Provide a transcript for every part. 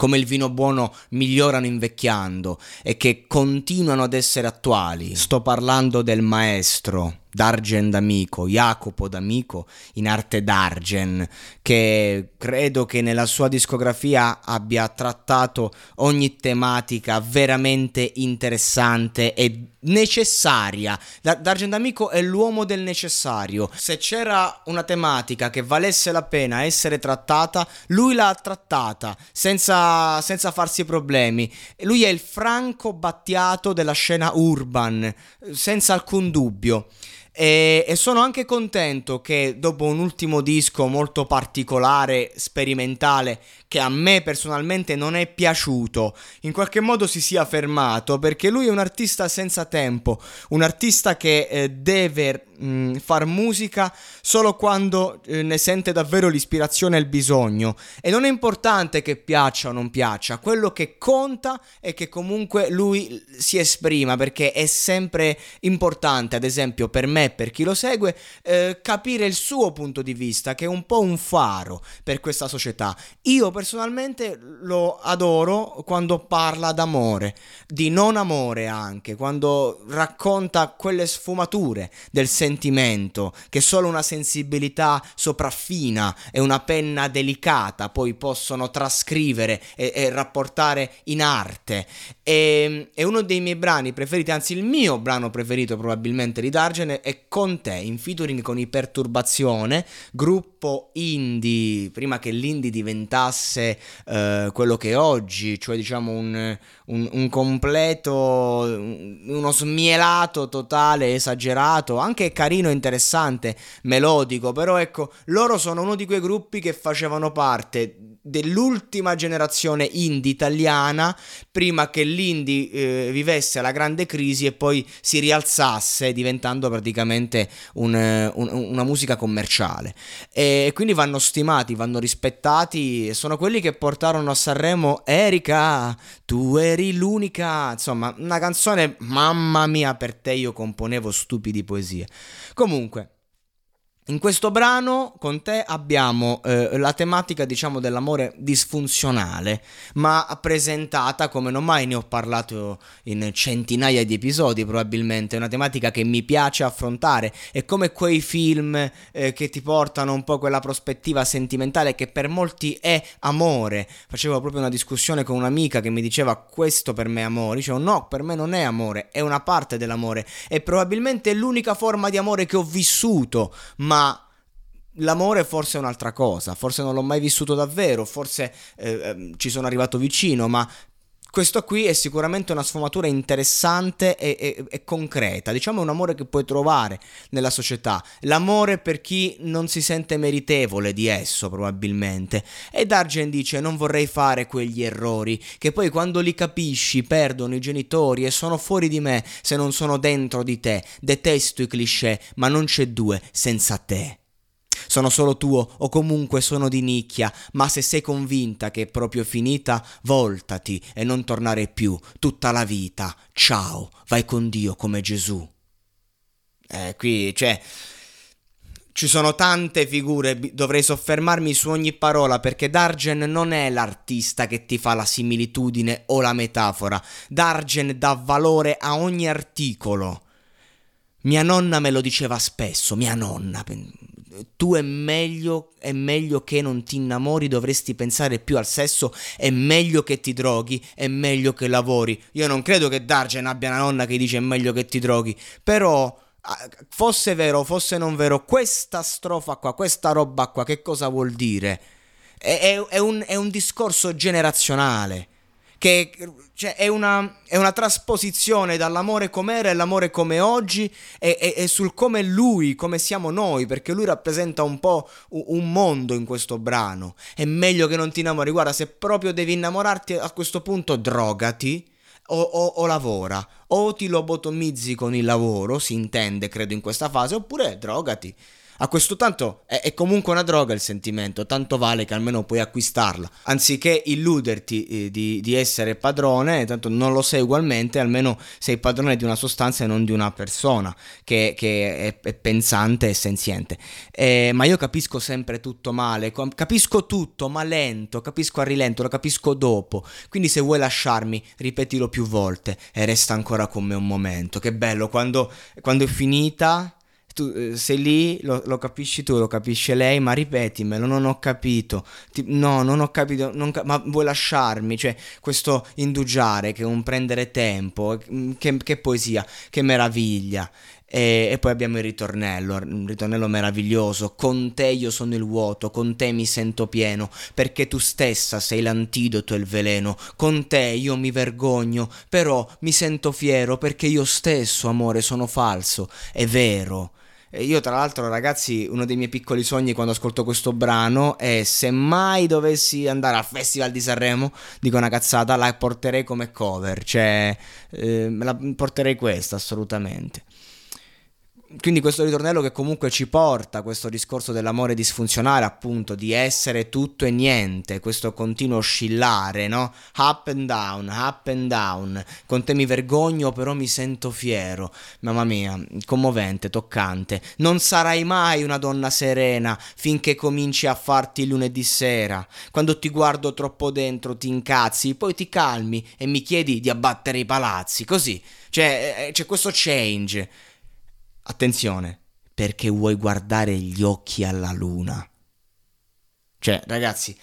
come il vino buono migliorano invecchiando e che continuano ad essere attuali. Sto parlando del maestro Dargen D'Amico, Jacopo D'Amico in arte Dargen, che credo che nella sua discografia abbia trattato ogni tematica veramente interessante e necessaria. Dargen D'Amico è l'uomo del necessario. Se c'era una tematica che valesse la pena essere trattata, lui l'ha trattata senza, senza farsi problemi. Lui è il Franco Battiato della scena urban, senza alcun dubbio. E, e, sono anche contento che dopo un ultimo disco molto particolare, sperimentale, che a me personalmente non è piaciuto, in qualche modo si sia fermato perché lui è un artista senza tempo, un artista che eh, deve mh, far musica solo quando eh, ne sente davvero l'ispirazione e il bisogno e non è importante che piaccia o non piaccia, quello che conta è che comunque lui si esprima perché è sempre importante, ad esempio per me, per chi lo segue, eh, capire il suo punto di vista che è un po' un faro per questa società. Io personalmente lo adoro quando parla d'amore, di non amore anche, quando racconta quelle sfumature del sentimento che solo una sensibilità sopraffina e una penna delicata poi possono trascrivere e, e rapportare in arte. E, è uno dei miei brani preferiti, anzi il mio brano preferito probabilmente di Dargene è Con te, in featuring con i Perturbazione, gruppo indie, prima che l'indie diventasse eh, quello che è oggi, cioè diciamo un, un, un, completo, uno smielato totale, esagerato, anche carino, interessante, melodico, però ecco, loro sono uno di quei gruppi che facevano parte dell'ultima generazione indie italiana prima che l'indie eh, vivesse la grande crisi e poi si rialzasse diventando praticamente un, un, una musica commerciale e quindi vanno stimati, vanno rispettati sono quelli che portarono a Sanremo Erika, tu eri l'unica, insomma, una canzone, mamma mia, per te io componevo stupidi poesie. Comunque, in questo brano con te abbiamo eh, la tematica, diciamo, dell'amore disfunzionale, ma presentata come non mai ne ho parlato in centinaia di episodi, probabilmente. È una tematica che mi piace affrontare. È come quei film eh, che ti portano un po' quella prospettiva sentimentale che per molti è amore. Facevo proprio una discussione con un'amica che mi diceva questo per me è amore. Dicevo no, per me non è amore, è una parte dell'amore. E probabilmente è l'unica forma di amore che ho vissuto, ma l'amore forse è un'altra cosa, forse non l'ho mai vissuto davvero, forse eh, ehm, ci sono arrivato vicino, ma questo qui è sicuramente una sfumatura interessante e, e, e, concreta, diciamo un amore che puoi trovare nella società, l'amore per chi non si sente meritevole di esso probabilmente. E Dargen dice non vorrei fare quegli errori che poi quando li capisci perdono i genitori e sono fuori di me se non sono dentro di te, detesto i cliché ma non c'è due senza te. Sono solo tuo o comunque sono di nicchia, ma se sei convinta che è proprio finita, voltati e non tornare più tutta la vita. Ciao, vai con Dio come Gesù. Eh, qui, cioè, ci sono tante figure, dovrei soffermarmi su ogni parola perché Dargen non è l'artista che ti fa la similitudine o la metafora. Dargen dà valore a ogni articolo. Mia nonna me lo diceva spesso, mia nonna. Tu è meglio, è meglio che non ti innamori, dovresti pensare più al sesso, è meglio che ti droghi, è meglio che lavori. Io non credo che Dargen abbia una nonna che dice è meglio che ti droghi, però Ah, fosse vero, fosse non vero, questa strofa qua, questa roba qua, che cosa vuol dire? È, è, è, un, è un, discorso generazionale, che cioè, è, una, è, una, trasposizione dall'amore com'era e l'amore come oggi e, e, e, sul come lui, come siamo noi, perché lui rappresenta un po' un mondo in questo brano. È meglio che non ti innamori, guarda, se proprio devi innamorarti a questo punto drogati o, o, o, lavora, o ti lobotomizzi con il lavoro, si intende credo in questa fase, oppure drogati. A questo tanto è, è, comunque una droga il sentimento, tanto vale che almeno puoi acquistarla. Anziché illuderti eh, di, di, essere padrone, tanto non lo sei ugualmente, almeno sei padrone di una sostanza e non di una persona che, che è, è, pensante e senziente. Eh, ma io capisco sempre tutto male, capisco tutto ma lento, capisco a rilento, lo capisco dopo. Quindi se vuoi lasciarmi, ripetilo più volte e resta ancora con me un momento. Che bello, quando, quando è finita tu eh, sei lì, lo, lo, capisci tu, lo capisce lei, ma ripetimelo, non ho capito. Ti, no, non ho capito, non, ma vuoi lasciarmi? Cioè, questo indugiare, che un prendere tempo, mm, che, che poesia, che meraviglia. E, e, poi abbiamo il ritornello, un ritornello meraviglioso. Con te io sono il vuoto, con te mi sento pieno, perché tu stessa sei l'antidoto e il veleno. Con te io mi vergogno, però mi sento fiero, perché io stesso, amore, sono falso, è vero. E io, tra l'altro, ragazzi, uno dei miei piccoli sogni quando ascolto questo brano è se mai dovessi andare al Festival di Sanremo, dico una cazzata, la porterei come cover, cioè eh, la porterei questa assolutamente quindi questo ritornello che comunque ci porta a questo discorso dell'amore disfunzionale, appunto, di essere tutto e niente, questo continuo oscillare, no? Up and down, up and down. Con te mi vergogno, però mi sento fiero. Mamma mia, commovente, toccante. Non sarai mai una donna serena finché cominci a farti lunedì sera. Quando ti guardo troppo dentro ti incazzi, poi ti calmi e mi chiedi di abbattere i palazzi. Così, cioè, eh, c'è questo change. Attenzione, perché vuoi guardare gli occhi alla luna. Cioè, ragazzi,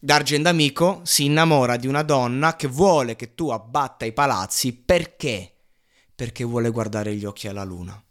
D'Argent Amico si innamora di una donna che vuole che tu abbatta i palazzi perché? Perché vuole guardare gli occhi alla luna.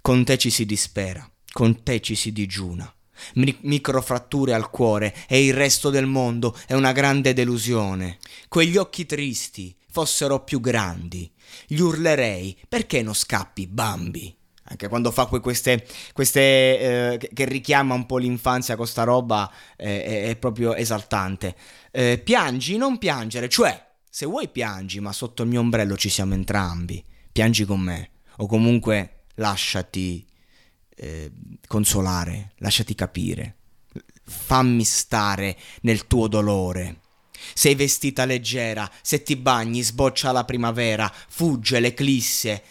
Con te ci si dispera, con te ci si digiuna. Mi- microfratture al cuore e il resto del mondo è una grande delusione. Quegli occhi tristi fossero più grandi. Gli urlerei, perché non scappi, Bambi? Anche quando fa queste, queste eh, che richiama un po' l'infanzia con sta roba eh, è, proprio esaltante. Eh, piangi non piangere cioè se vuoi piangi ma sotto il mio ombrello ci siamo entrambi. Piangi con me. O comunque lasciati eh, consolare lasciati capire. Fammi stare nel tuo dolore. Sei vestita leggera, se ti bagni sboccia la primavera, fugge l'eclisse,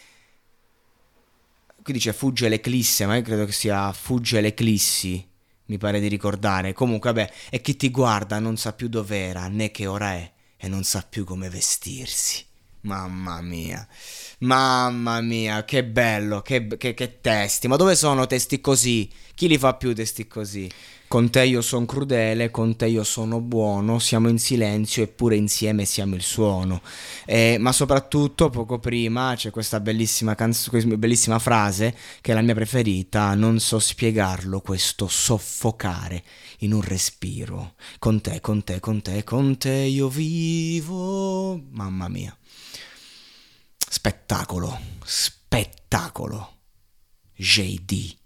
qui dice fugge l'eclisse, ma io credo che sia fugge l'eclissi, mi pare di ricordare. Comunque, vabbè, e chi ti guarda non sa più dov'era né che ora è e non sa più come vestirsi. Mamma mia, mamma mia, che bello, che, che, che testi. Ma dove sono testi così? Chi li fa più testi così? Con te io sono crudele, con te io sono buono, siamo in silenzio eppure insieme siamo il suono. Eh, ma soprattutto poco prima c'è questa bellissima, canz- questa bellissima frase che è la mia preferita, non so spiegarlo questo soffocare in un respiro. Con te, con te, con te, con te io vivo. Mamma mia. Spettacolo, spettacolo. JD.